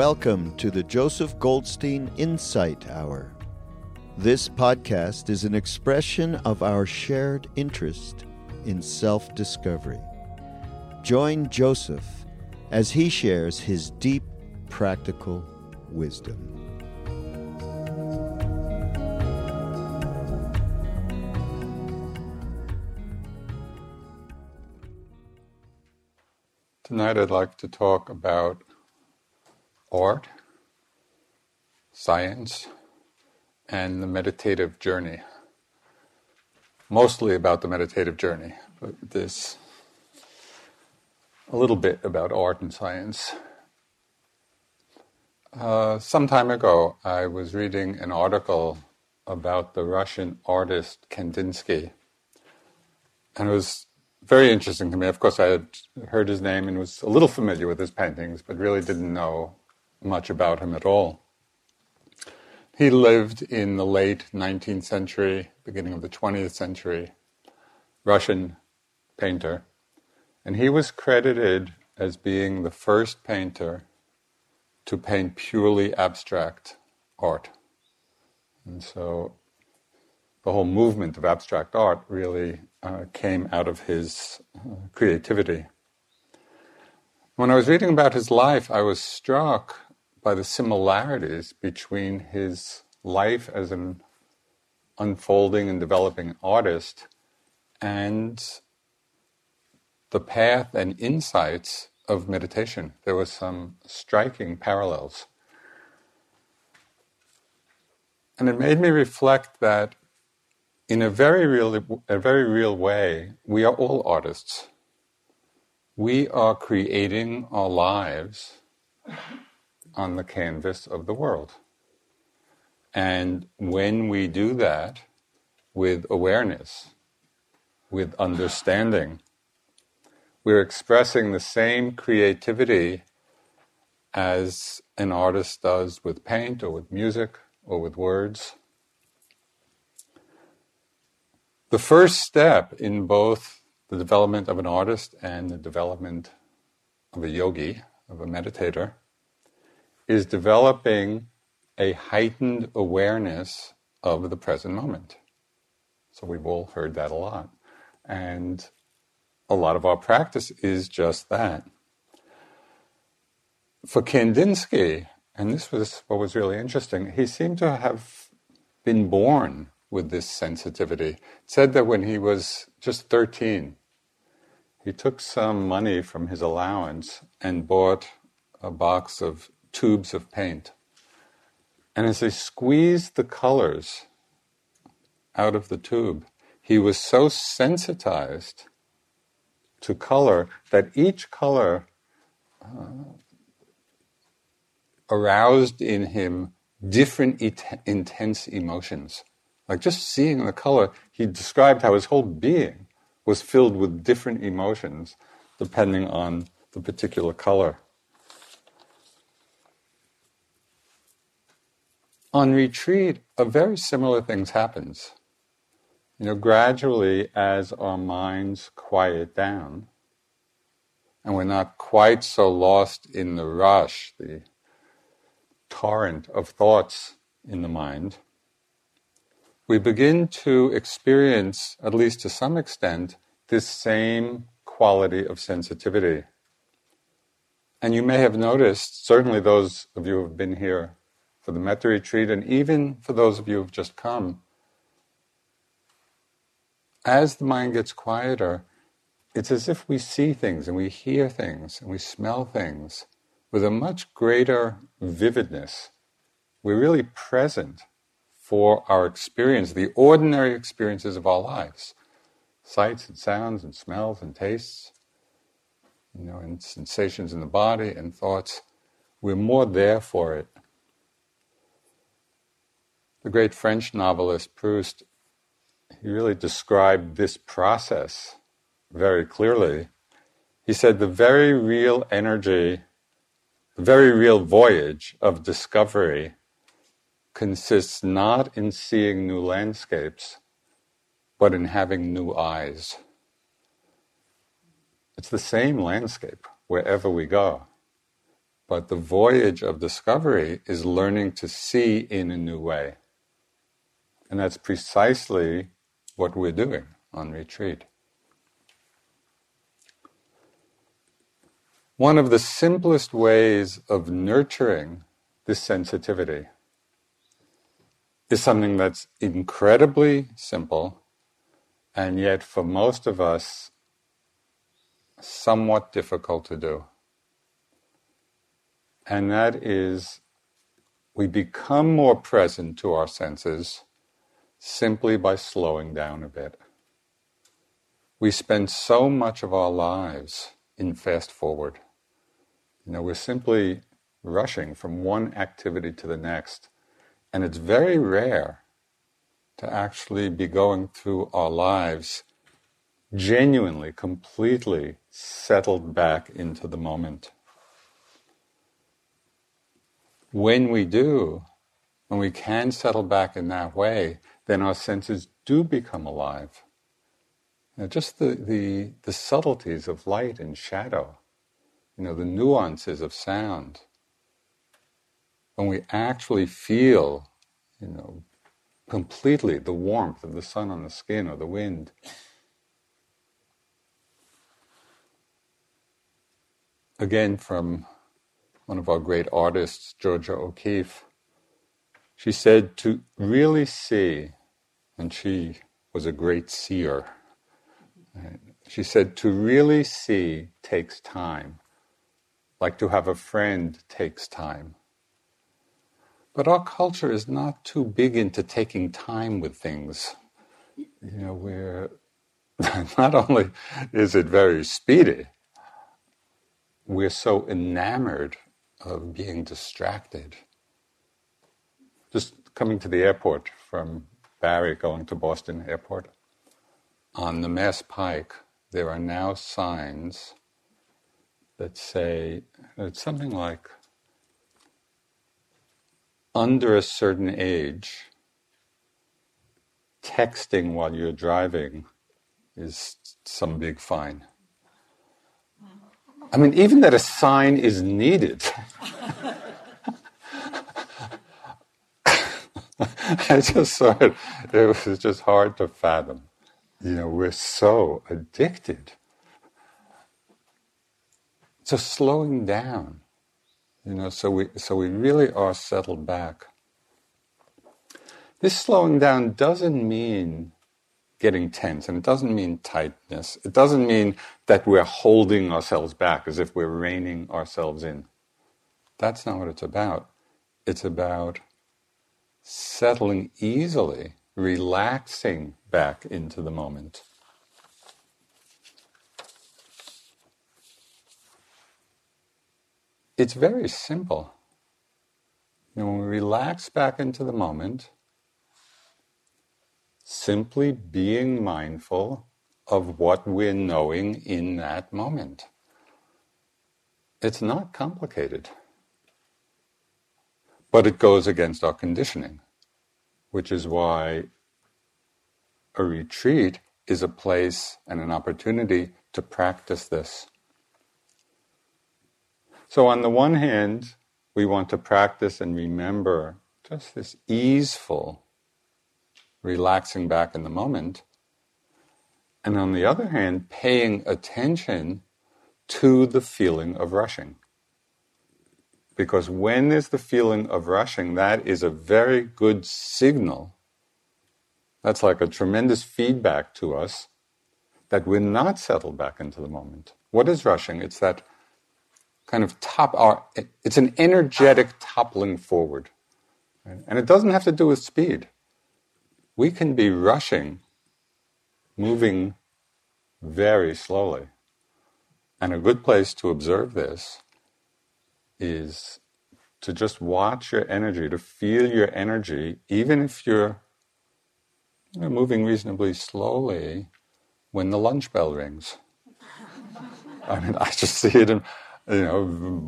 Welcome to the Joseph Goldstein Insight Hour. This podcast is an expression of our shared interest in self discovery. Join Joseph as he shares his deep practical wisdom. Tonight, I'd like to talk about art, science, and the meditative journey. Mostly about the meditative journey, but this a little bit about art and science. Uh, some time ago, I was reading an article about the Russian artist Kandinsky, and it was very interesting to me. Of course, I had heard his name and was a little familiar with his paintings, but really didn't know much about him at all. He lived in the late 19th century, beginning of the 20th century, Russian painter, and he was credited as being the first painter to paint purely abstract art. And so the whole movement of abstract art really uh, came out of his uh, creativity. When I was reading about his life, I was struck by the similarities between his life as an unfolding and developing artist and the path and insights of meditation. There were some striking parallels. And it made me reflect that in a very real, a very real way, we are all artists. We are creating our lives on the canvas of the world. And when we do that with awareness, with understanding, we're expressing the same creativity as an artist does with paint or with music or with words. The first step in both the development of an artist and the development of a yogi, of a meditator, is developing a heightened awareness of the present moment. So we've all heard that a lot. And a lot of our practice is just that. For Kandinsky, and this was what was really interesting, he seemed to have been born with this sensitivity. said that when he was just 13, he took some money from his allowance and bought a box of tubes of paint. And as they squeezed the colors out of the tube, he was so sensitized to color, that each color uh, aroused in him different et- intense emotions. Like just seeing the color, he described how his whole being was filled with different emotions depending on the particular color. On retreat, a very similar thing happens. You know, gradually as our minds quiet down, and we're not quite so lost in the rush, the torrent of thoughts in the mind, we begin to experience, at least to some extent, this same quality of sensitivity. And you may have noticed, certainly those of you who have been here for the Metta retreat, and even for those of you who've just come, as the mind gets quieter, it's as if we see things and we hear things and we smell things with a much greater vividness. We're really present for our experience, the ordinary experiences of our lives sights and sounds and smells and tastes, you know, and sensations in the body and thoughts. We're more there for it. The great French novelist Proust, he really described this process very clearly. He said the very real energy, the very real voyage of discovery consists not in seeing new landscapes, but in having new eyes. It's the same landscape wherever we go. But the voyage of discovery is learning to see in a new way. And that's precisely what we're doing on retreat. One of the simplest ways of nurturing this sensitivity is something that's incredibly simple and yet for most of us somewhat difficult to do. And that is we become more present to our senses simply by slowing down a bit. We spend so much of our lives in fast forward. You know, we're simply rushing from one activity to the next. And it's very rare to actually be going through our lives genuinely, completely settled back into the moment. When we do, when we can settle back in that way, then our senses do become alive. Know, just the, the, the subtleties of light and shadow you know, the nuances of sound. When we actually feel, you know, completely the warmth of the sun on the skin or the wind. Again, from one of our great artists, Georgia O'Keeffe, she said to really see, and she was a great seer, she said to really see takes time like to have a friend takes time. But our culture is not too big into taking time with things. You know, we're not only is it very speedy, we're so enamored of being distracted. Just coming to the airport from Barre going to Boston Airport, on the Mass Pike, there are now signs that say it's something like under a certain age, texting while you're driving is some big fine. I mean, even that a sign is needed. I just saw it, it was just hard to fathom. You know, we're so addicted to slowing down, you know, so we so we really are settled back. This slowing down doesn't mean getting tense, and it doesn't mean tightness. It doesn't mean that we're holding ourselves back as if we're reining ourselves in. That's not what it's about. It's about settling easily, relaxing back into the moment. It's very simple. You know, when we relax back into the moment, simply being mindful of what we're knowing in that moment. It's not complicated. But it goes against our conditioning, which is why a retreat is a place and an opportunity to practice this. So, on the one hand, we want to practice and remember just this easeful, relaxing back in the moment. And on the other hand, paying attention to the feeling of rushing. Because when there's the feeling of rushing, that is a very good signal. That's like a tremendous feedback to us that we're not settled back into the moment. What is rushing? It's that kind of top, it's an energetic toppling forward. And it doesn't have to do with speed. We can be rushing, moving very slowly. And a good place to observe this is to just watch your energy, to feel your energy, even if you're you know, moving reasonably slowly when the lunch bell rings. I mean, I just see it in, you know,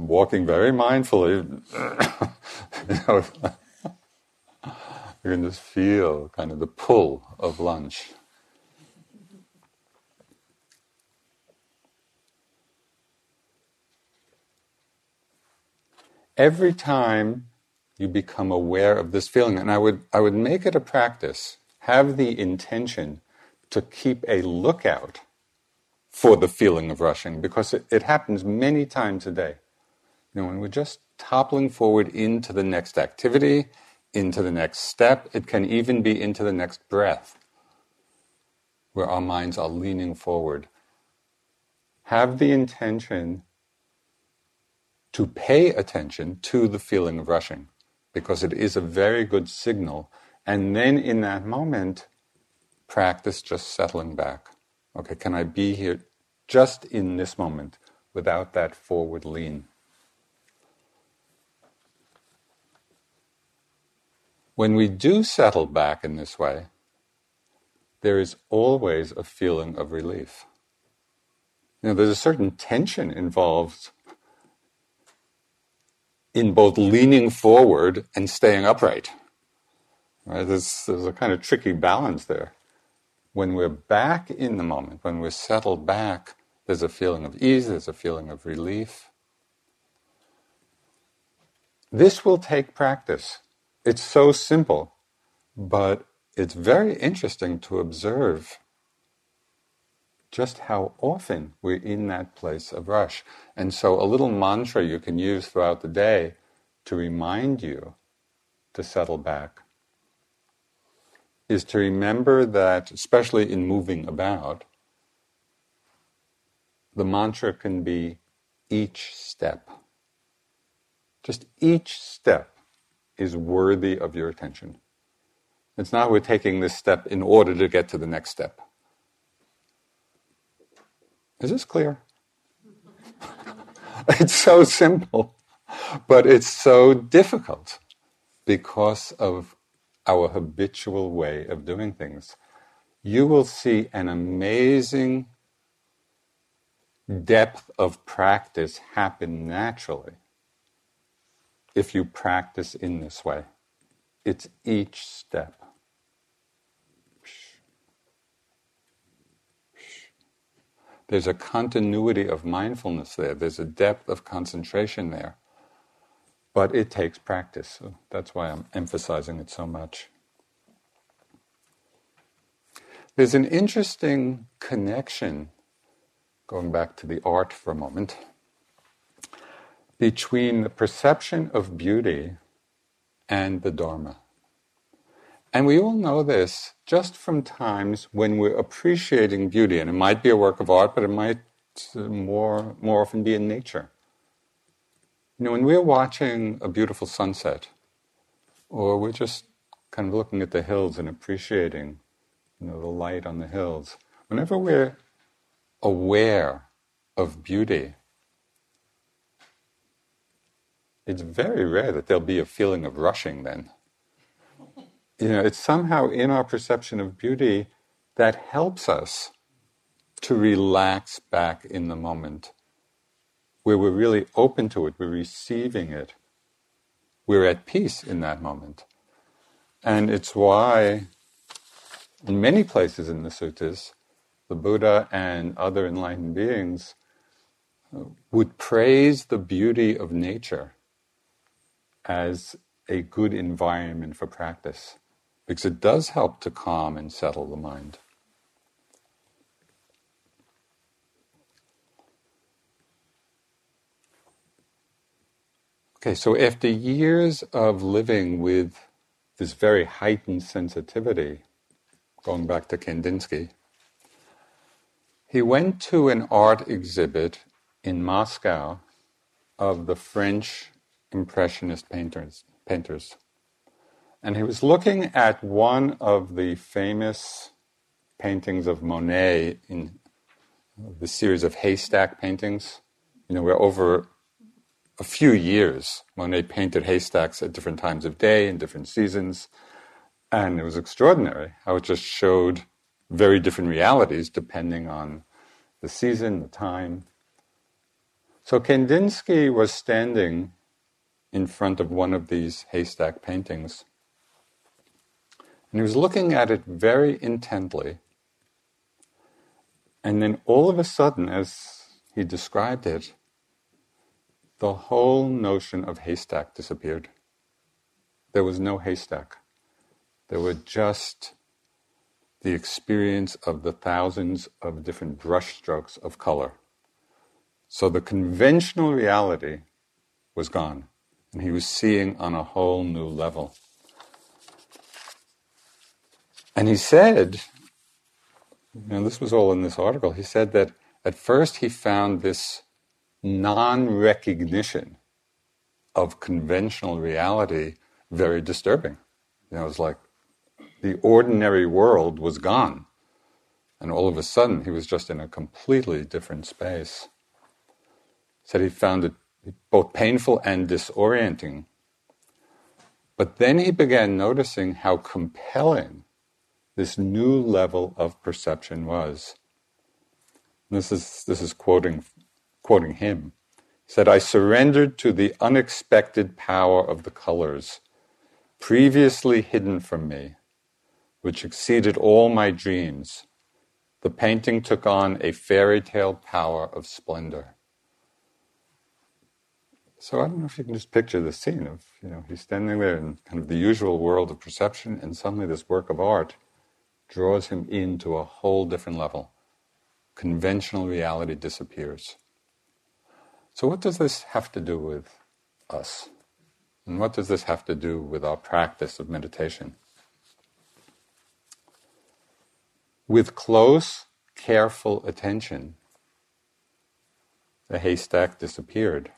walking very mindfully. you know, you can just feel kind of the pull of lunch. Every time you become aware of this feeling, and I would, I would make it a practice, have the intention to keep a lookout for the feeling of rushing because it, it happens many times a day. You know, when we're just toppling forward into the next activity, into the next step, it can even be into the next breath, where our minds are leaning forward. Have the intention to pay attention to the feeling of rushing, because it is a very good signal. And then in that moment, practice just settling back. Okay, can I be here just in this moment without that forward lean? When we do settle back in this way, there is always a feeling of relief. You know, there's a certain tension involved in both leaning forward and staying upright. Right? There's, there's a kind of tricky balance there. When we're back in the moment, when we're settled back, there's a feeling of ease, there's a feeling of relief. This will take practice. It's so simple, but it's very interesting to observe just how often we're in that place of rush. And so, a little mantra you can use throughout the day to remind you to settle back is to remember that, especially in moving about, the mantra can be each step. Just each step is worthy of your attention. It's not we're taking this step in order to get to the next step. Is this clear? it's so simple, but it's so difficult because of our habitual way of doing things. You will see an amazing depth of practice happen naturally if you practice in this way. It's each step. There's a continuity of mindfulness there, there's a depth of concentration there. But it takes practice. So that's why I'm emphasizing it so much. There's an interesting connection, going back to the art for a moment, between the perception of beauty and the Dharma. And we all know this just from times when we're appreciating beauty. And it might be a work of art, but it might more, more often be in nature. You know, when we're watching a beautiful sunset, or we're just kind of looking at the hills and appreciating, you know, the light on the hills, whenever we're aware of beauty, it's very rare that there'll be a feeling of rushing then. You know, it's somehow in our perception of beauty that helps us to relax back in the moment, where we're really open to it, we're receiving it, we're at peace in that moment. And it's why, in many places in the suttas, the Buddha and other enlightened beings uh, would praise the beauty of nature as a good environment for practice because it does help to calm and settle the mind. Okay, so after years of living with this very heightened sensitivity, going back to Kandinsky, he went to an art exhibit in Moscow of the French Impressionist painters. painters. And he was looking at one of the famous paintings of Monet in the series of haystack paintings. You know, where over a few years, Monet painted haystacks at different times of day and different seasons. And it was extraordinary how it just showed very different realities depending on the season, the time. So Kandinsky was standing in front of one of these haystack paintings. And he was looking at it very intently. And then all of a sudden, as he described it, the whole notion of haystack disappeared. There was no haystack. There were just the experience of the thousands of different brushstrokes of color. So the conventional reality was gone, and he was seeing on a whole new level. And he said, and this was all in this article, he said that at first he found this non recognition of conventional reality very disturbing. You know, it was like the ordinary world was gone. And all of a sudden, he was just in a completely different space said he found it both painful and disorienting. But then he began noticing how compelling this new level of perception was. This is, this is quoting, quoting him. He said, I surrendered to the unexpected power of the colors, previously hidden from me, which exceeded all my dreams. The painting took on a fairy tale power of splendor. So I don't know if you can just picture the scene of, you know, he's standing there in kind of the usual world of perception, and suddenly this work of art draws him into a whole different level. Conventional reality disappears. So, what does this have to do with us? And what does this have to do with our practice of meditation? With close, careful attention, the haystack disappeared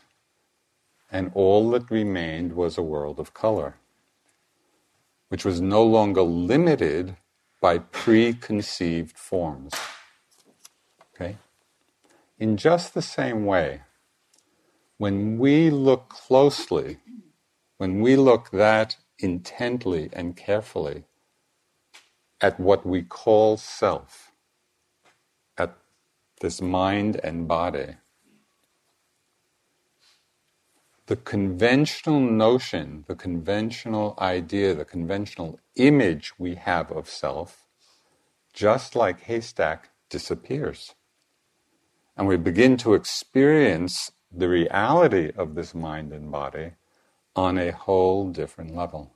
and all that remained was a world of color, which was no longer limited by preconceived forms. Okay? In just the same way, when we look closely, when we look that intently and carefully at what we call self, at this mind and body, the conventional notion, the conventional idea, the conventional image we have of self, just like haystack, disappears. And we begin to experience the reality of this mind and body on a whole different level.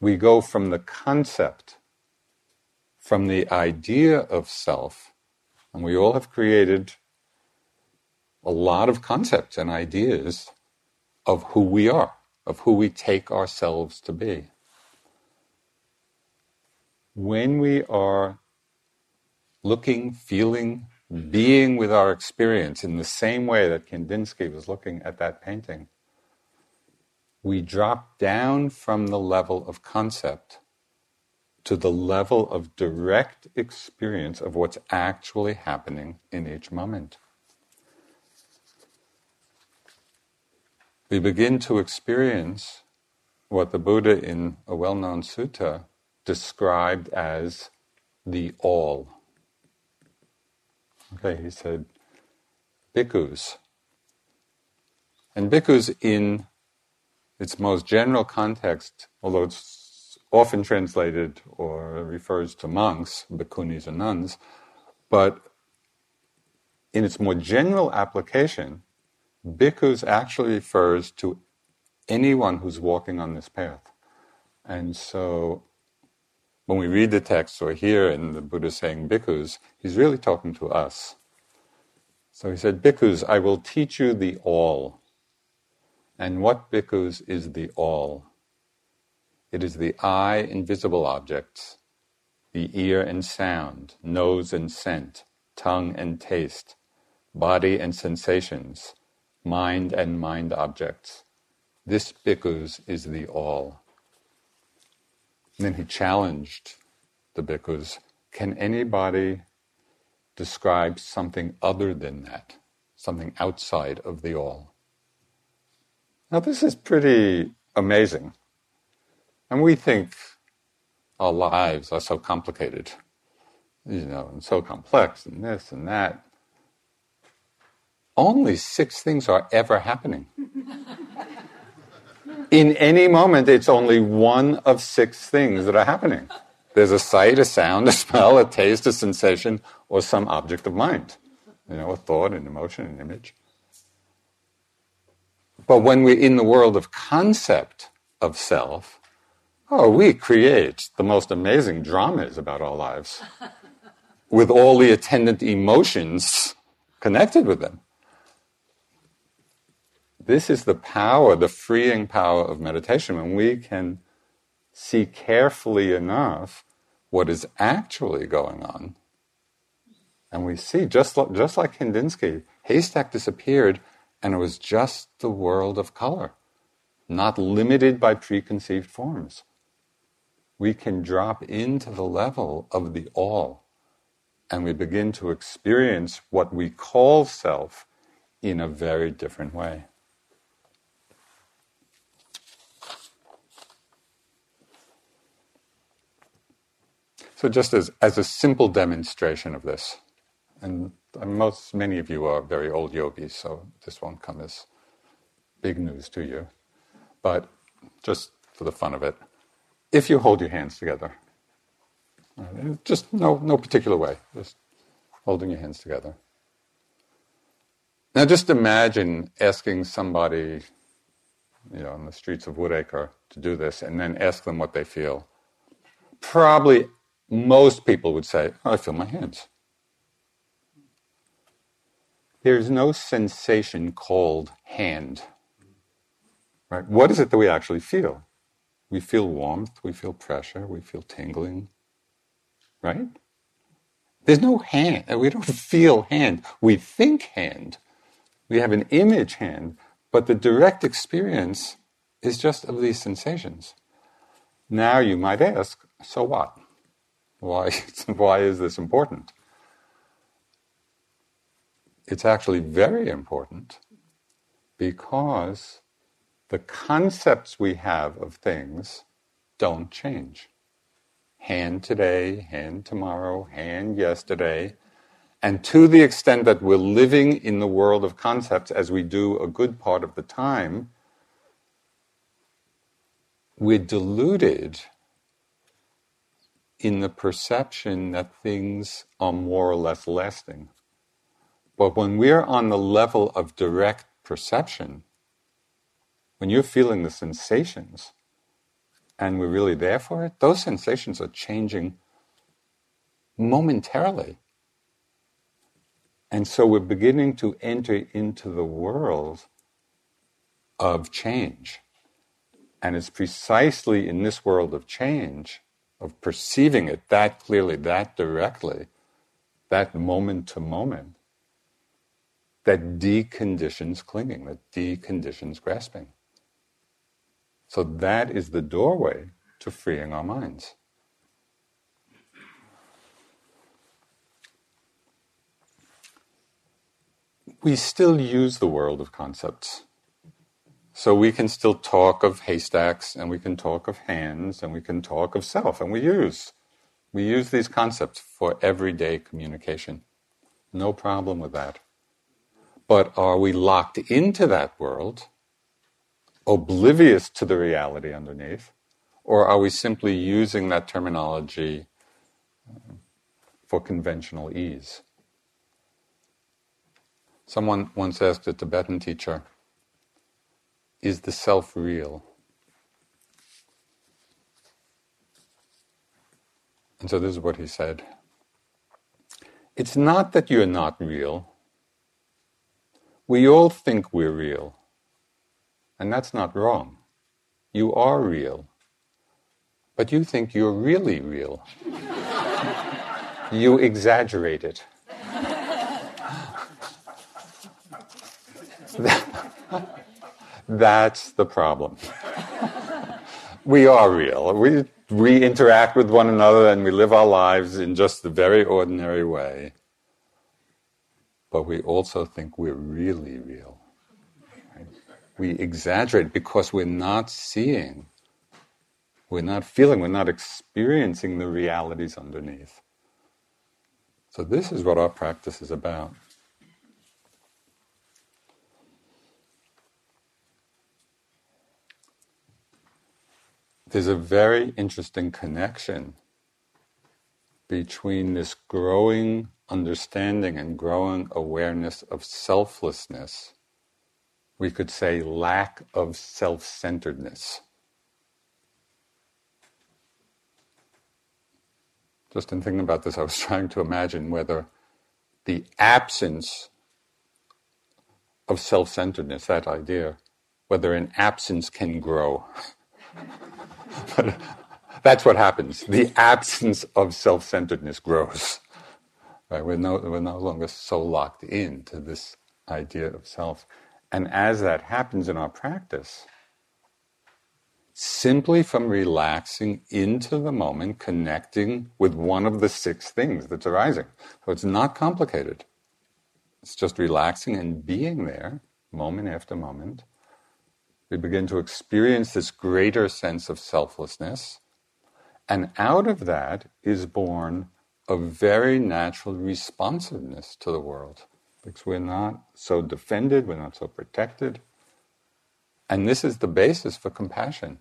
We go from the concept, from the idea of self, and we all have created a lot of concepts and ideas of who we are, of who we take ourselves to be. When we are looking, feeling, being with our experience in the same way that Kandinsky was looking at that painting, we drop down from the level of concept to the level of direct experience of what's actually happening in each moment. We begin to experience what the Buddha in a well known sutta described as the all. Okay, he said, bhikkhus. And bhikkhus, in its most general context, although it's often translated or refers to monks, bhikkhunis and nuns, but in its more general application, bhikkhus actually refers to anyone who's walking on this path. And so when we read the text or hear in the Buddha saying bhikkhus, he's really talking to us. So he said, Bhikkhus, I will teach you the all. And what bhikkhus is the all? It is the eye and visible objects, the ear and sound, nose and scent, tongue and taste, body and sensations, mind and mind objects. This bhikkhus is the all. And then he challenged the bhikkhus can anybody describe something other than that, something outside of the all? Now, this is pretty amazing. And we think our lives are so complicated, you know, and so complex, and this and that. Only six things are ever happening. In any moment, it's only one of six things that are happening. There's a sight, a sound, a smell, a taste, a sensation, or some object of mind. You know, a thought, an emotion, an image. But when we're in the world of concept of self, oh, we create the most amazing dramas about our lives with all the attendant emotions connected with them. This is the power, the freeing power of meditation when we can see carefully enough what is actually going on. And we see, just like, just like Kandinsky, haystack disappeared and it was just the world of color, not limited by preconceived forms. We can drop into the level of the all and we begin to experience what we call self in a very different way. So, just as, as a simple demonstration of this, and most many of you are very old yogis, so this won't come as big news to you. But just for the fun of it, if you hold your hands together, uh, just no no particular way, just holding your hands together. Now, just imagine asking somebody, you know, on the streets of Woodacre to do this, and then ask them what they feel. Probably most people would say, oh, I feel my hands. There's no sensation called hand. Right? What is it that we actually feel? We feel warmth, we feel pressure, we feel tingling. Right? There's no hand. We don't feel hand. We think hand. We have an image hand, but the direct experience is just of these sensations. Now you might ask, so what? Why, why is this important? It's actually very important because the concepts we have of things don't change. Hand today, hand tomorrow, hand yesterday. And to the extent that we're living in the world of concepts as we do a good part of the time, we're deluded in the perception that things are more or less lasting. But when we're on the level of direct perception, when you're feeling the sensations and we're really there for it, those sensations are changing momentarily. And so we're beginning to enter into the world of change. And it's precisely in this world of change of perceiving it that clearly, that directly, that moment to moment, that deconditions clinging, that deconditions grasping. So that is the doorway to freeing our minds. We still use the world of concepts. So we can still talk of haystacks and we can talk of hands and we can talk of self and we use we use these concepts for everyday communication. No problem with that. But are we locked into that world, oblivious to the reality underneath, or are we simply using that terminology uh, for conventional ease? Someone once asked a Tibetan teacher, Is the self real? And so this is what he said It's not that you're not real. We all think we're real. And that's not wrong. You are real. But you think you're really real. you exaggerate it. That's the problem. we are real. We, we interact with one another and we live our lives in just the very ordinary way. But we also think we're really real. Right? We exaggerate because we're not seeing, we're not feeling, we're not experiencing the realities underneath. So, this is what our practice is about. There's a very interesting connection between this growing understanding and growing awareness of selflessness. We could say lack of self centeredness. Just in thinking about this, I was trying to imagine whether the absence of self centeredness, that idea, whether an absence can grow. but uh, that's what happens. The absence of self centeredness grows. Right? We're, no, we're no longer so locked in to this idea of self. And as that happens in our practice, simply from relaxing into the moment, connecting with one of the six things that's arising. So it's not complicated. It's just relaxing and being there moment after moment we begin to experience this greater sense of selflessness. And out of that is born a very natural responsiveness to the world because we're not so defended, we're not so protected. And this is the basis for compassion.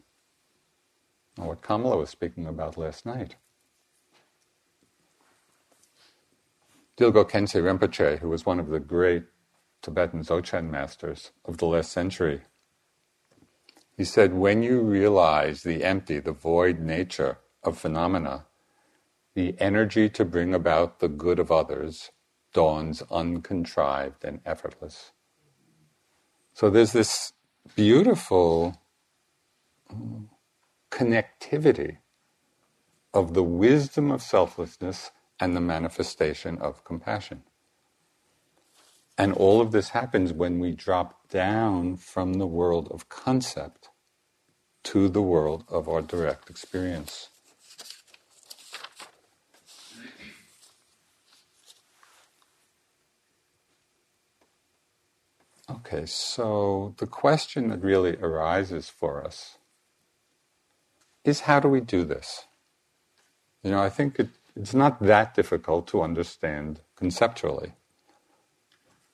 What Kamala was speaking about last night. Dilgo Khyentse Rinpoche, who was one of the great Tibetan Dzogchen masters of the last century, he said, when you realize the empty, the void nature of phenomena, the energy to bring about the good of others dawns uncontrived and effortless. So there's this beautiful connectivity of the wisdom of selflessness and the manifestation of compassion. And all of this happens when we drop down from the world of concept to the world of our direct experience. Okay, so the question that really arises for us is how do we do this? You know, I think it, it's not that difficult to understand conceptually.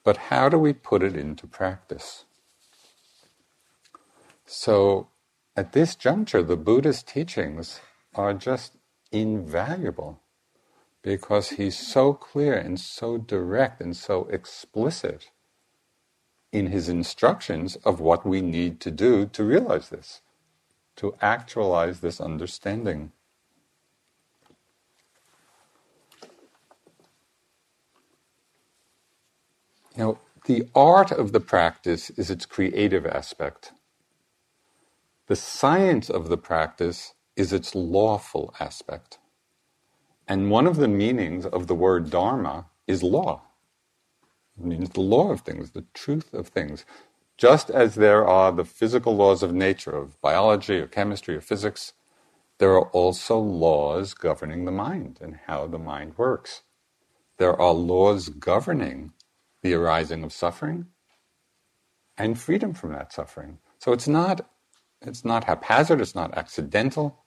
But how do we put it into practice? So, at this juncture, the Buddha's teachings are just invaluable because he's so clear and so direct and so explicit in his instructions of what we need to do to realize this, to actualize this understanding. Know, the art of the practice is its creative aspect. The science of the practice is its lawful aspect. And one of the meanings of the word dharma is law. It means the law of things, the truth of things. Just as there are the physical laws of nature, of biology or chemistry or physics, there are also laws governing the mind and how the mind works. There are laws governing the arising of suffering and freedom from that suffering. So it's not, it's not haphazard, it's not accidental.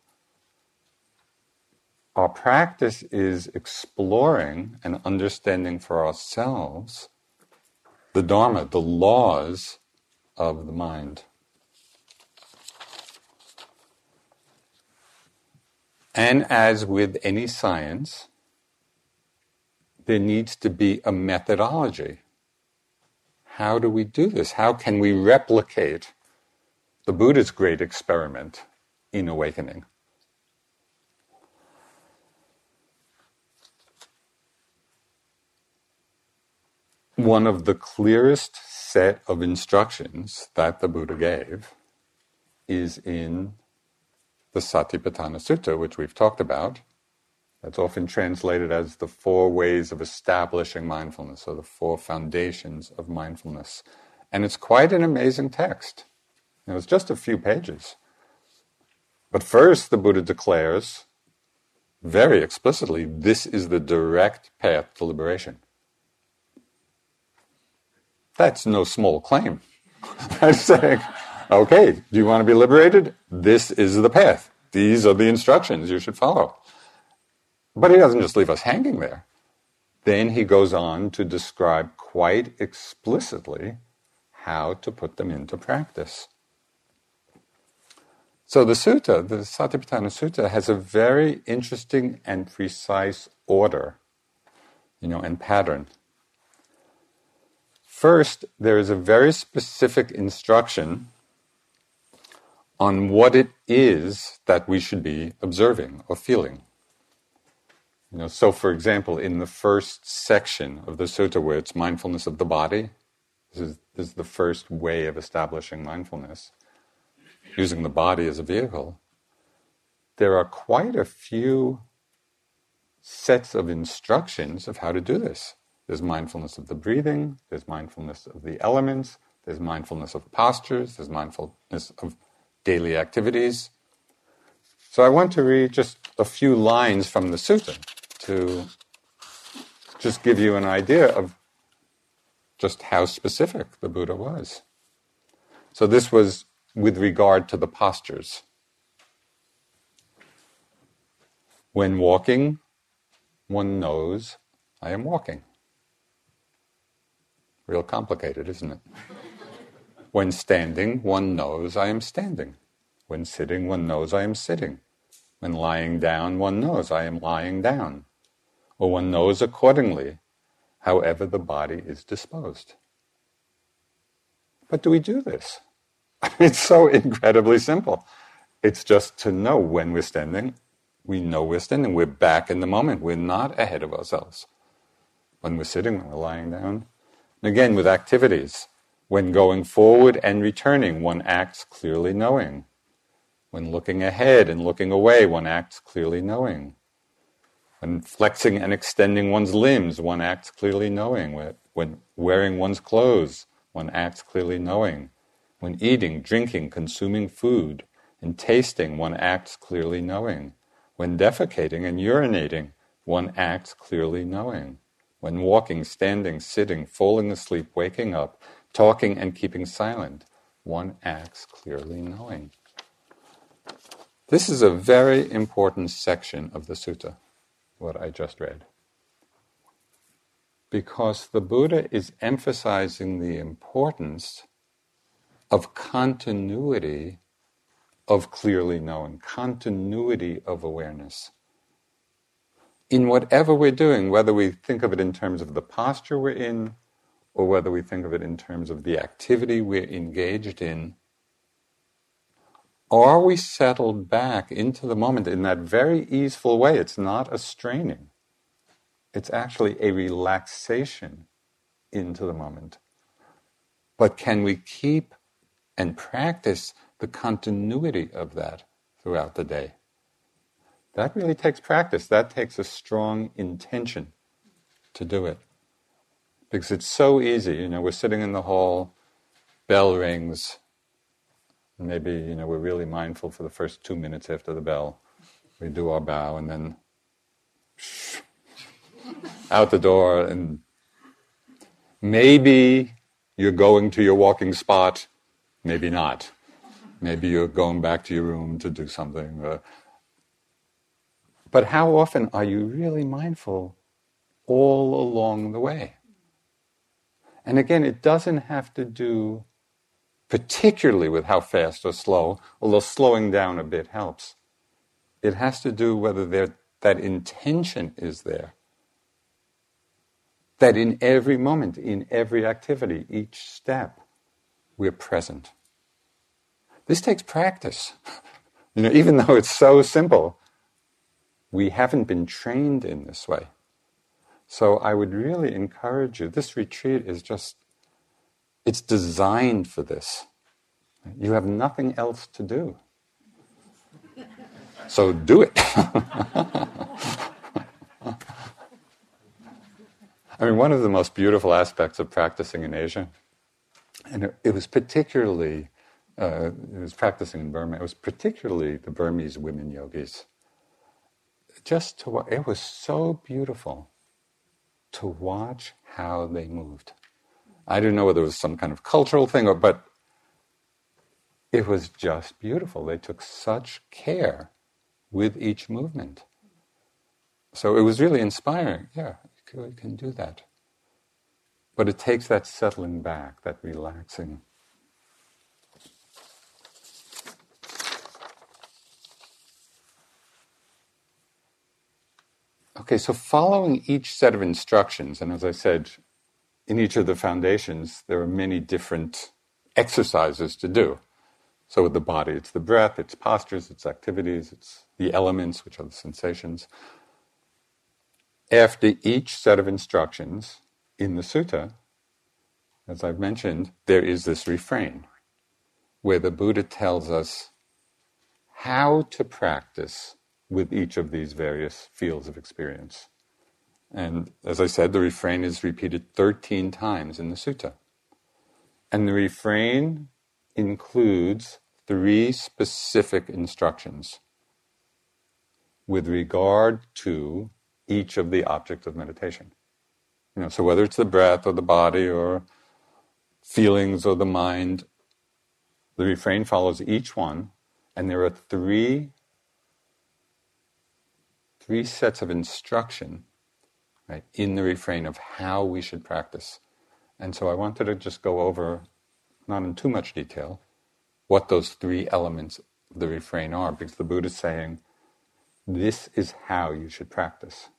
Our practice is exploring and understanding for ourselves the Dharma, the laws of the mind. And as with any science, there needs to be a methodology. How do we do this? How can we replicate the Buddha's great experiment in awakening? One of the clearest set of instructions that the Buddha gave is in the Satipatthana Sutta, which we've talked about. That's often translated as the four ways of establishing mindfulness, or the four foundations of mindfulness. And it's quite an amazing text. It was just a few pages. But first, the Buddha declares very explicitly this is the direct path to liberation. That's no small claim. That's saying, okay, do you want to be liberated? This is the path. These are the instructions you should follow. But he doesn't just leave us hanging there. Then he goes on to describe quite explicitly how to put them into practice. So the sutta, the Satipatthana Sutta, has a very interesting and precise order, you know, and pattern. First, there is a very specific instruction on what it is that we should be observing or feeling. You know, so for example, in the first section of the sutta where it's mindfulness of the body, this is, this is the first way of establishing mindfulness, using the body as a vehicle. There are quite a few sets of instructions of how to do this. There's mindfulness of the breathing, there's mindfulness of the elements, there's mindfulness of postures, there's mindfulness of daily activities. So I want to read just a few lines from the sutta to just give you an idea of just how specific the Buddha was. So this was with regard to the postures. When walking, one knows I am walking. Real complicated, isn't it? When standing, one knows I am standing. When sitting, one knows I am sitting. When lying down, one knows I am lying down. Or one knows accordingly, however the body is disposed. But do we do this? It's so incredibly simple. It's just to know when we're standing, we know we're standing. We're back in the moment. We're not ahead of ourselves. When we're sitting, when we're lying down. And again, with activities, when going forward and returning, one acts clearly knowing. When looking ahead and looking away, one acts clearly knowing. When flexing and extending one's limbs, one acts clearly knowing. When wearing one's clothes, one acts clearly knowing. When eating, drinking, consuming food, and tasting, one acts clearly knowing. When defecating and urinating, one acts clearly knowing. When walking, standing, sitting, falling asleep, waking up, talking and keeping silent, one acts clearly knowing. This is a very important section of the sutta, what I just read. Because the Buddha is emphasizing the importance of continuity of clearly known, continuity of awareness. In whatever we're doing, whether we think of it in terms of the posture we're in, or whether we think of it in terms of the activity we're engaged in, are we settled back into the moment in that very easeful way? It's not a straining, it's actually a relaxation into the moment. But can we keep and practice the continuity of that throughout the day? That really takes practice. That takes a strong intention to do it because it's so easy. You know, we're sitting in the hall, bell rings. Maybe you know we're really mindful for the first two minutes after the bell. We do our bow and then shh, out the door, and maybe you're going to your walking spot, maybe not. Maybe you're going back to your room to do something. Uh, but how often are you really mindful all along the way? And again, it doesn't have to do particularly with how fast or slow, although slowing down a bit helps. It has to do whether that intention is there. That in every moment, in every activity, each step, we're present. This takes practice. You know, even though it's so simple, we haven't been trained in this way. So I would really encourage you. This retreat is just, it's designed for this. You have nothing else to do. So do it. I mean, one of the most beautiful aspects of practicing in Asia, and it, was particularly, uh, it was practicing in Burma, it was particularly the Burmese women yogis. Just to, it was so beautiful to watch how they moved. I didn't know whether it was some kind of cultural thing, or, but it was just beautiful. They took such care with each movement. So it was really inspiring. Yeah, you can do that. But it takes that settling back, that relaxing. Okay, so following each set of instructions, and as I said, in each of the foundations, there are many different exercises to do. So with the body, it's the breath, it's postures, it's activities, it's the elements, which are the sensations. After each set of instructions in the sutta, as I've mentioned, there is this refrain where the Buddha tells us how to practice with each of these various fields of experience. And as I said, the refrain is repeated 13 times in the sutta. And the refrain includes three specific instructions with regard to each of the objects of meditation. You know, so whether it's the breath or the body or feelings or the mind, the refrain follows each one, and there are three three sets of instruction right, in the refrain of how we should practice. And so I wanted to just go over, not in too much detail, what those three elements of the refrain are, because the Buddha is saying, this is how you should practice.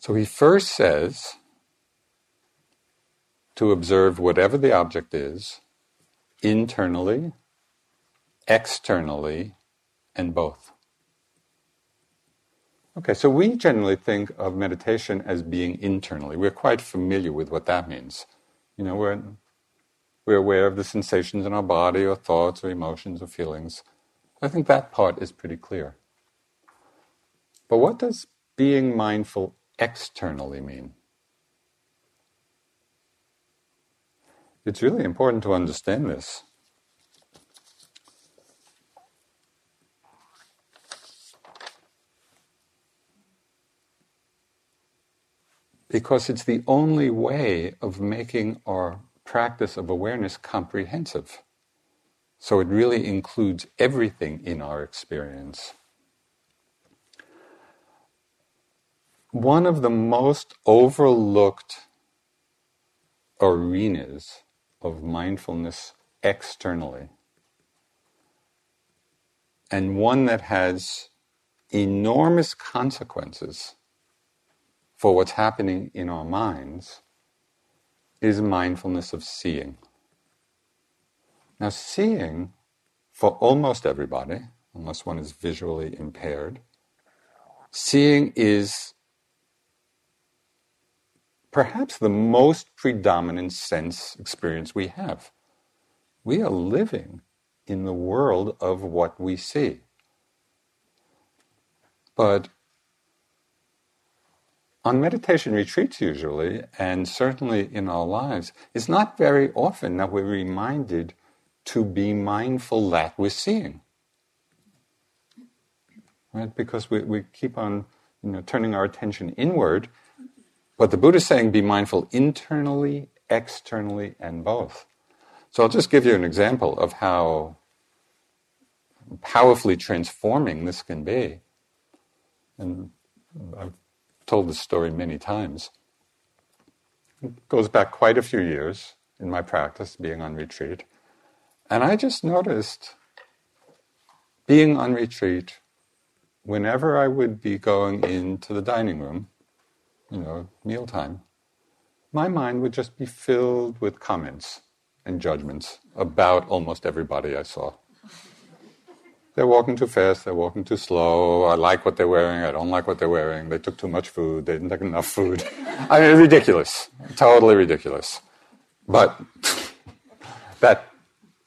So he first says to observe whatever the object is, internally, externally, and both. Okay, so we generally think of meditation as being internally. We're quite familiar with what that means. You know, we're we're aware of the sensations in our body or thoughts or emotions or feelings. I think that part is pretty clear. But what does being mindful externally mean? It's really important to understand this. Because it's the only way of making our practice of awareness comprehensive. So it really includes everything in our experience. One of the most overlooked arenas of mindfulness externally, and one that has enormous consequences for what's happening in our minds, is mindfulness of seeing. Now, seeing for almost everybody, unless one is visually impaired, seeing is perhaps the most predominant sense experience we have. We are living in the world of what we see. But on meditation retreats, usually, and certainly in our lives, it's not very often that we're reminded to be mindful that we're seeing. Right? Because we, we keep on you know, turning our attention inward. But the Buddha is saying be mindful internally, externally, and both. So I'll just give you an example of how powerfully transforming this can be. And I've told this story many times. It goes back quite a few years in my practice, being on retreat. And I just noticed being on retreat, whenever I would be going into the dining room, you know, mealtime, my mind would just be filled with comments and judgments about almost everybody I saw. They're walking too fast, they're walking too slow, I like what they're wearing, I don't like what they're wearing, they took too much food, they didn't take enough food. I mean, ridiculous. Totally ridiculous. But that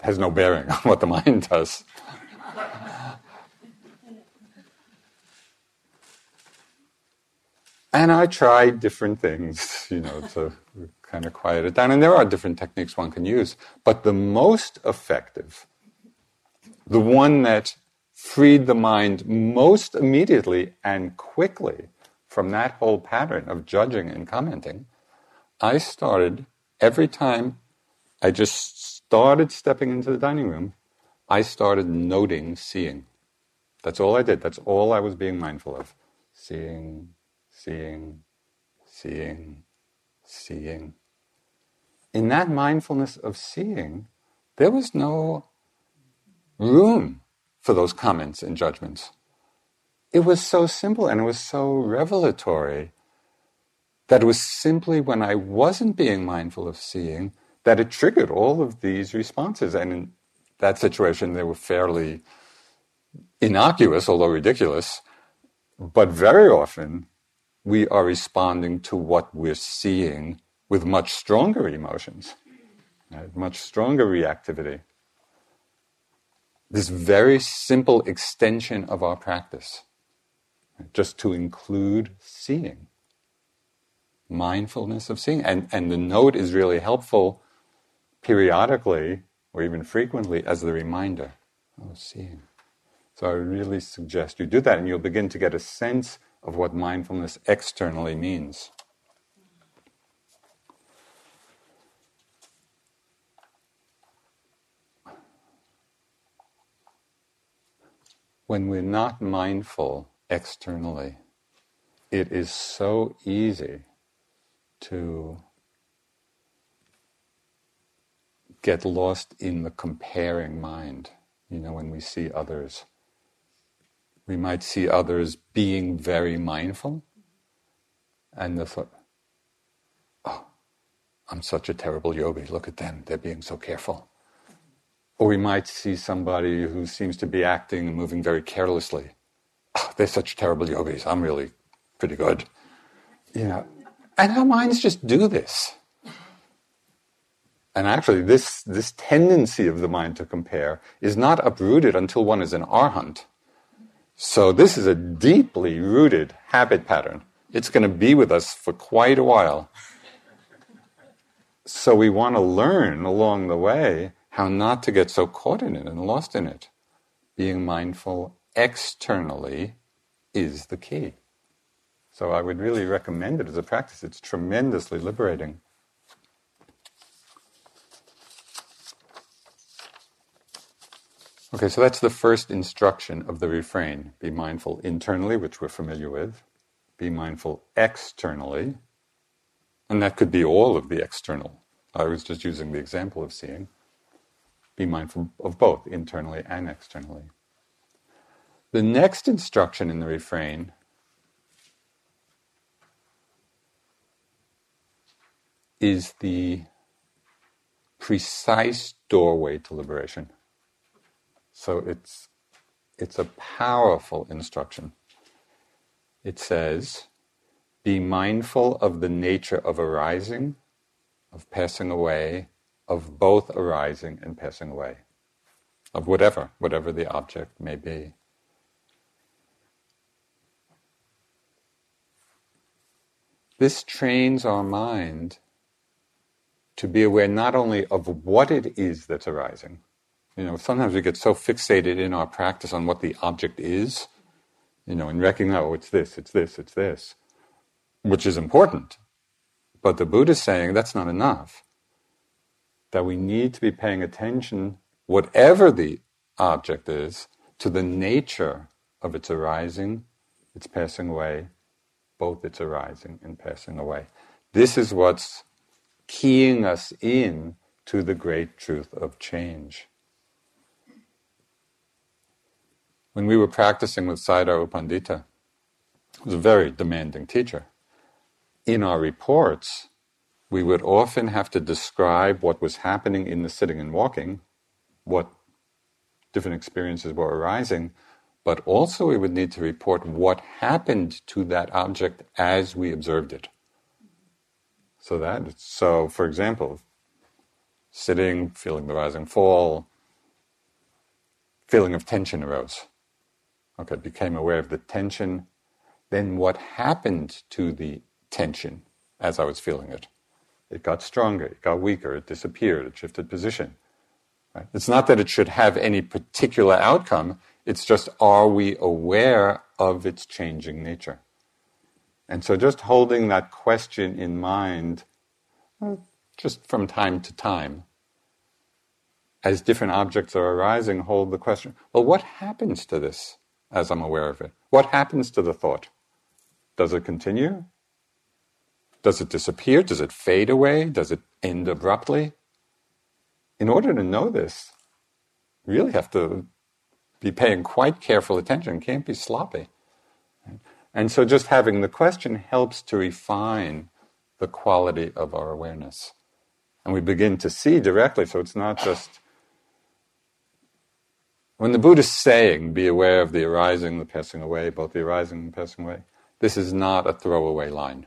has no bearing on what the mind does. And I tried different things, you know, to kind of quiet it down. And there are different techniques one can use. But the most effective, the one that freed the mind most immediately and quickly from that whole pattern of judging and commenting, I started every time I just started stepping into the dining room, I started noting seeing. That's all I did. That's all I was being mindful of. Seeing, seeing, seeing, seeing. In that mindfulness of seeing, there was no room for those comments and judgments. It was so simple and it was so revelatory that it was simply when I wasn't being mindful of seeing that it triggered all of these responses. And in that situation, they were fairly innocuous, although ridiculous. But very often, we are responding to what we're seeing with much stronger emotions, right? much stronger reactivity. This very simple extension of our practice, just to include seeing, mindfulness of seeing. And, and the note is really helpful periodically or even frequently as the reminder. Oh, seeing. So I really suggest you do that and you'll begin to get a sense of what mindfulness externally means. When we're not mindful externally, it is so easy to get lost in the comparing mind. You know, when we see others, we might see others being very mindful, and the thought, oh, I'm such a terrible yogi, look at them, they're being so careful. Or we might see somebody who seems to be acting and moving very carelessly. Oh, they're such terrible yogis, I'm really pretty good. You know, and our minds just do this. And actually, this, this tendency of the mind to compare is not uprooted until one is an arhat. So this is a deeply rooted habit pattern. It's going to be with us for quite a while. So we want to learn along the way how not to get so caught in it and lost in it. Being mindful externally is the key. So I would really recommend it as a practice. It's tremendously liberating. Okay, so that's the first instruction of the refrain. Be mindful internally, which we're familiar with. Be mindful externally. And that could be all of the external. I was just using the example of seeing. Be mindful of both internally and externally. The next instruction in the refrain is the precise doorway to liberation. So it's, it's a powerful instruction. It says, be mindful of the nature of arising, of passing away, of both arising and passing away, of whatever, whatever the object may be. This trains our mind to be aware not only of what it is that's arising, you know, sometimes we get so fixated in our practice on what the object is, you know, and recognize, oh, it's this, it's this, it's this, which is important. But the Buddha is saying that's not enough. That we need to be paying attention, whatever the object is, to the nature of its arising, its passing away, both its arising and passing away. This is what's keying us in to the great truth of change. When we were practicing with Sayadaw U Pandita, who was a very demanding teacher, in our reports, we would often have to describe what was happening in the sitting and walking, what different experiences were arising, but also we would need to report what happened to that object as we observed it. So that so for example, sitting, feeling the rising fall, feeling of tension arose. Okay, became aware of the tension. Then what happened to the tension as I was feeling it? It got stronger, it got weaker, it disappeared, it shifted position. Right? It's not that it should have any particular outcome, it's just are we aware of its changing nature? And so just holding that question in mind, uh, just from time to time, as different objects are arising, hold the question well, what happens to this as I'm aware of it? What happens to the thought? Does it continue? Does it disappear? Does it fade away? Does it end abruptly? In order to know this, you really have to be paying quite careful attention, can't be sloppy. And so just having the question helps to refine the quality of our awareness. And we begin to see directly, so it's not just. When the Buddha is saying, be aware of the arising, the passing away, both the arising and the passing away, this is not a throwaway line.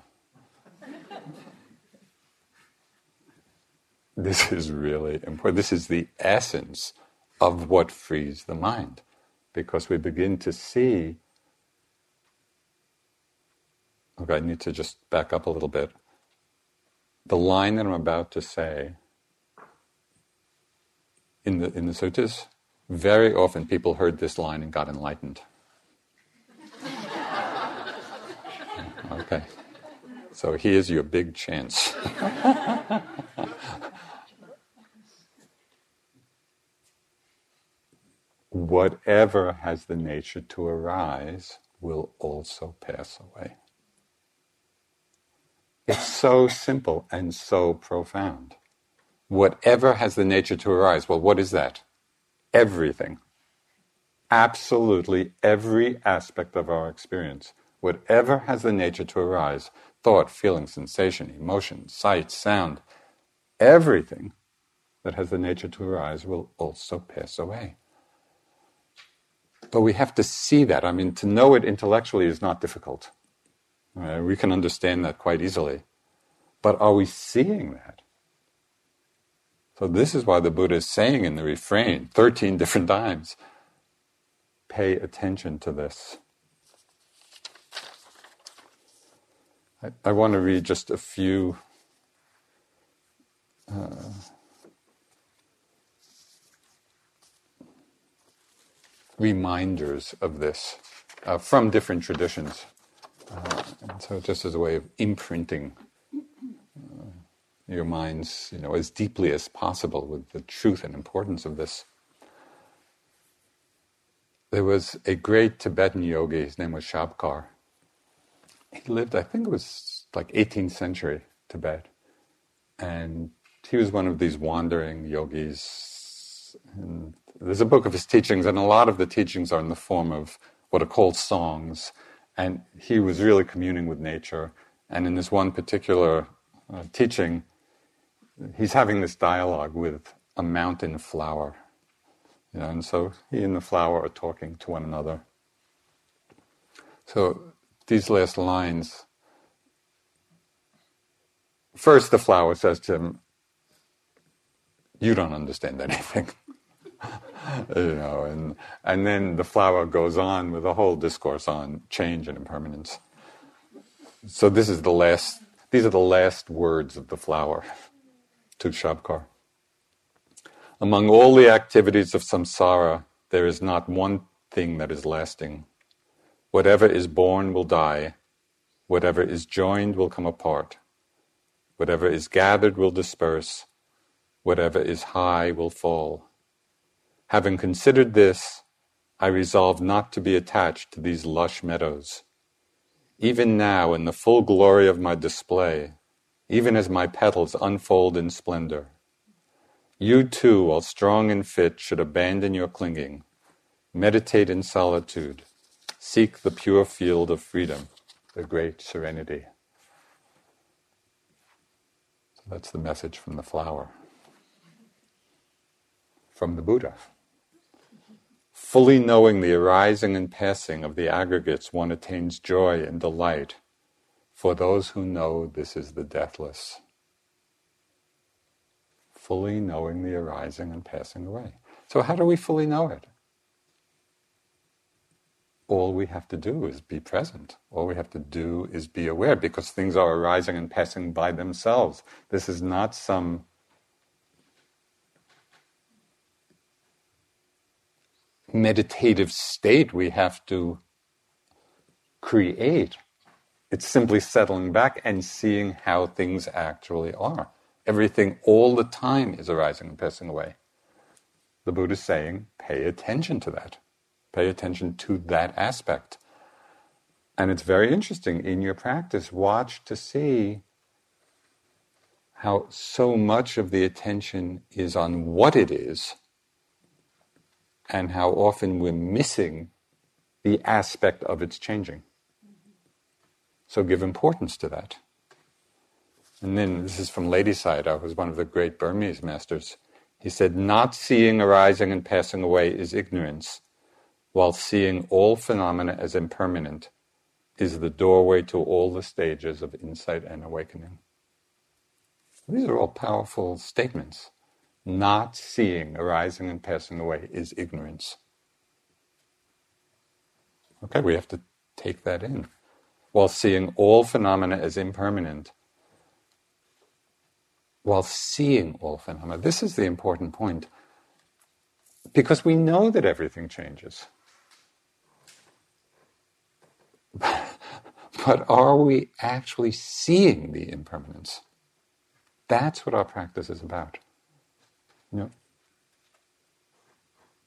This is really important. This is the essence of what frees the mind because we begin to see. Okay, I need to just back up a little bit. The line that I'm about to say in the, in the suttas, very often people heard this line and got enlightened. okay. So here's your big chance. whatever has the nature to arise will also pass away. It's so simple and so profound. Whatever has the nature to arise, well, what is that? Everything. Absolutely every aspect of our experience. Whatever has the nature to arise thought, feeling, sensation, emotion, sight, sound everything that has the nature to arise will also pass away. But we have to see that. I mean, to know it intellectually is not difficult. Right? We can understand that quite easily. But are we seeing that? So, this is why the Buddha is saying in the refrain 13 different times pay attention to this. I, I want to read just a few. Uh, reminders of this uh, from different traditions. Uh, and so, just as a way of imprinting uh, your minds, you know, as deeply as possible with the truth and importance of this. There was a great Tibetan yogi. His name was Shabkar. He lived, I think it was like 18th century Tibet, and he was one of these wandering yogis. And there's a book of his teachings, and a lot of the teachings are in the form of what are called songs. And he was really communing with nature. And in this one particular uh, teaching, he's having this dialogue with a mountain flower. You know, and so he and the flower are talking to one another. So these last lines first, the flower says to him, You don't understand anything. you know, and and then the flower goes on with a whole discourse on change and impermanence. So this is the last; these are the last words of the flower to Shabkar. Among all the activities of samsara, there is not one thing that is lasting. Whatever is born will die. Whatever is joined will come apart. Whatever is gathered will disperse. whatever is high will fall. Having considered this, I resolve not to be attached to these lush meadows. Even now, in the full glory of my display, even as my petals unfold in splendor, you too, while strong and fit, should abandon your clinging, meditate in solitude, seek the pure field of freedom, the great serenity. So that's the message from the flower, from the Buddha. Fully knowing the arising and passing of the aggregates, one attains joy and delight. For those who know this is the deathless fully knowing the arising and passing away. So, how do we fully know it? All we have to do is be present. All we have to do is be aware because things are arising and passing by themselves. This is not some meditative state we have to create. It's simply settling back and seeing how things actually are. Everything all the time is arising and passing away. The Buddha is saying, pay attention to that. Pay attention to that aspect. And it's very interesting in your practice, watch to see how so much of the attention is on what it is, and how often we're missing the aspect of its changing. So give importance to that. And then this is from Ledi Sayadaw, who's one of the great Burmese masters. He said, Not seeing arising and passing away is ignorance, while seeing all phenomena as impermanent is the doorway to all the stages of insight and awakening. These are all powerful statements. Not seeing arising and passing away is ignorance. Okay, we have to take that in. While seeing all phenomena as impermanent while seeing all phenomena. This is the important point. Because we know that everything changes. but are we actually seeing the impermanence? That's what our practice is about. Know?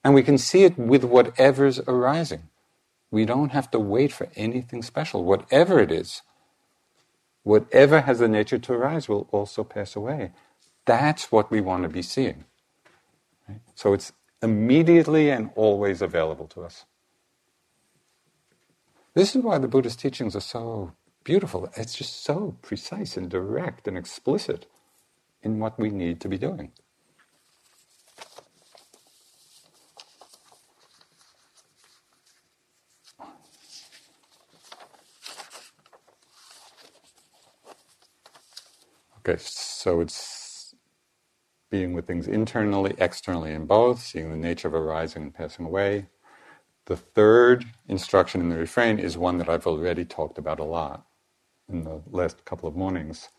And we can see it with whatever's arising. We don't have to wait for anything special. Whatever it is, whatever has the nature to arise will also pass away. That's what we want to be seeing. Right? So it's immediately and always available to us. This is why the Buddhist teachings are so beautiful. It's just so precise and direct and explicit in what we need to be doing. Okay, so it's being with things internally, externally, and both, seeing the nature of arising and passing away. The third instruction in the refrain is one that I've already talked about a lot in the last couple of mornings.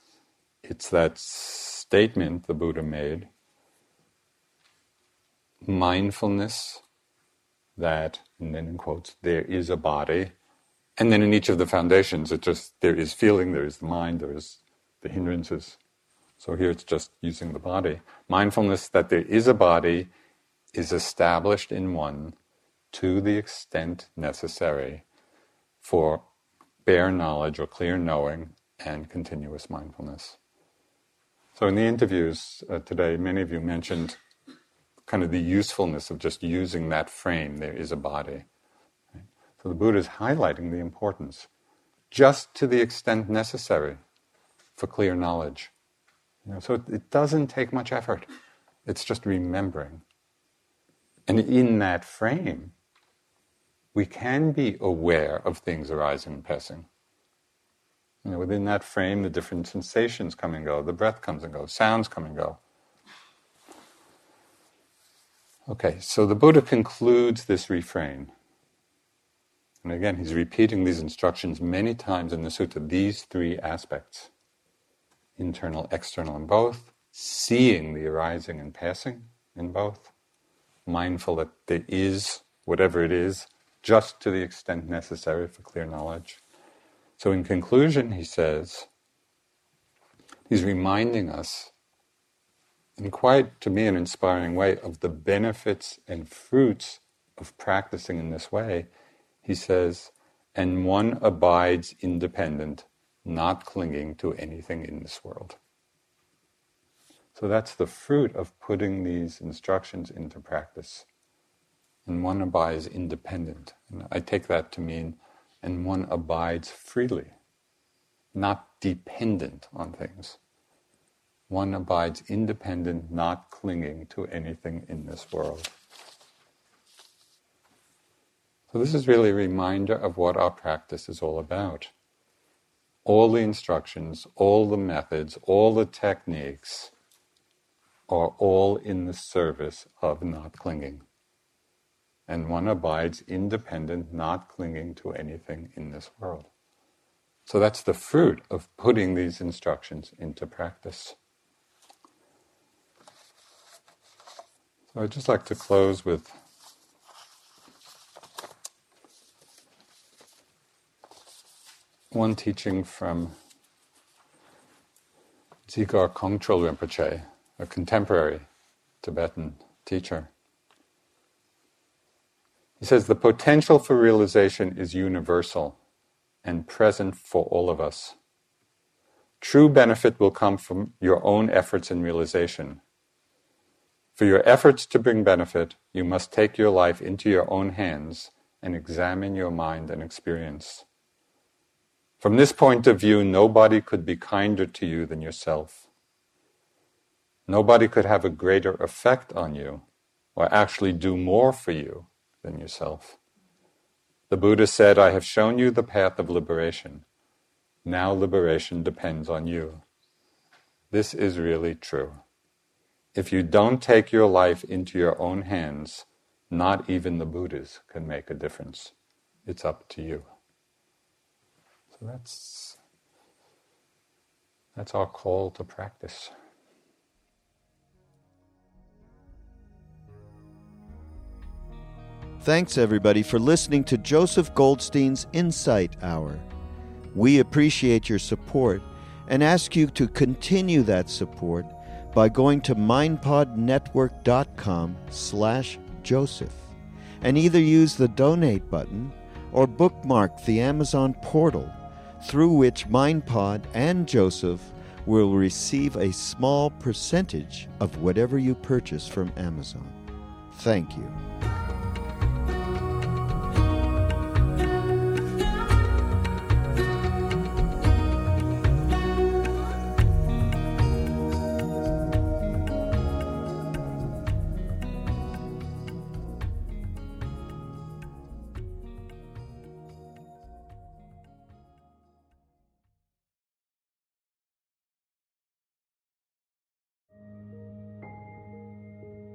It's that statement the Buddha made mindfulness that, and then in quotes, there is a body. And then in each of the foundations, it just, there is feeling, there is the mind, there is the hindrances. So here it's just using the body. Mindfulness that there is a body is established in one to the extent necessary for bare knowledge or clear knowing and continuous mindfulness. So, in the interviews uh, today, many of you mentioned kind of the usefulness of just using that frame there is a body. Right? So, the Buddha is highlighting the importance just to the extent necessary for clear knowledge. You know, so it, it doesn't take much effort. It's just remembering. And in that frame, we can be aware of things arising and passing. You know, within that frame, the different sensations come and go, the breath comes and goes, sounds come and go. Okay, so the Buddha concludes this refrain. And again, he's repeating these instructions many times in the sutta, these three aspects internal, external in both, seeing the arising and passing in both, mindful that there is whatever it is, just to the extent necessary for clear knowledge. So, in conclusion, he says, he's reminding us in quite, to me, an inspiring way of the benefits and fruits of practicing in this way, he says, and one abides independent, not clinging to anything in this world. So that's the fruit of putting these instructions into practice. And one abides independent. And I take that to mean, and one abides freely, not dependent on things. One abides independent, not clinging to anything in this world. So, this is really a reminder of what our practice is all about. All the instructions, all the methods, all the techniques are all in the service of not clinging. And one abides independent, not clinging to anything in this world. So that's the fruit of putting these instructions into practice. So I'd just like to close with one teaching from Dzigar Kongtrul Rinpoche, a contemporary Tibetan teacher. He says the potential for realization is universal and present for all of us. True benefit will come from your own efforts in realization. For your efforts to bring benefit, you must take your life into your own hands and examine your mind and experience. From this point of view, nobody could be kinder to you than yourself. Nobody could have a greater effect on you or actually do more for you than yourself. The Buddha said, I have shown you the path of liberation. Now liberation depends on you. This is really true. If you don't take your life into your own hands, not even the Buddhas can make a difference. It's up to you. That's that's our call to practice. Thanks, everybody, for listening to Joseph Goldstein's Insight Hour. We appreciate your support and ask you to continue that support by going to mindpodnetwork.com slash joseph and either use the donate button or bookmark the Amazon portal through which MindPod and Joseph will receive a small percentage of whatever you purchase from Amazon. Thank you.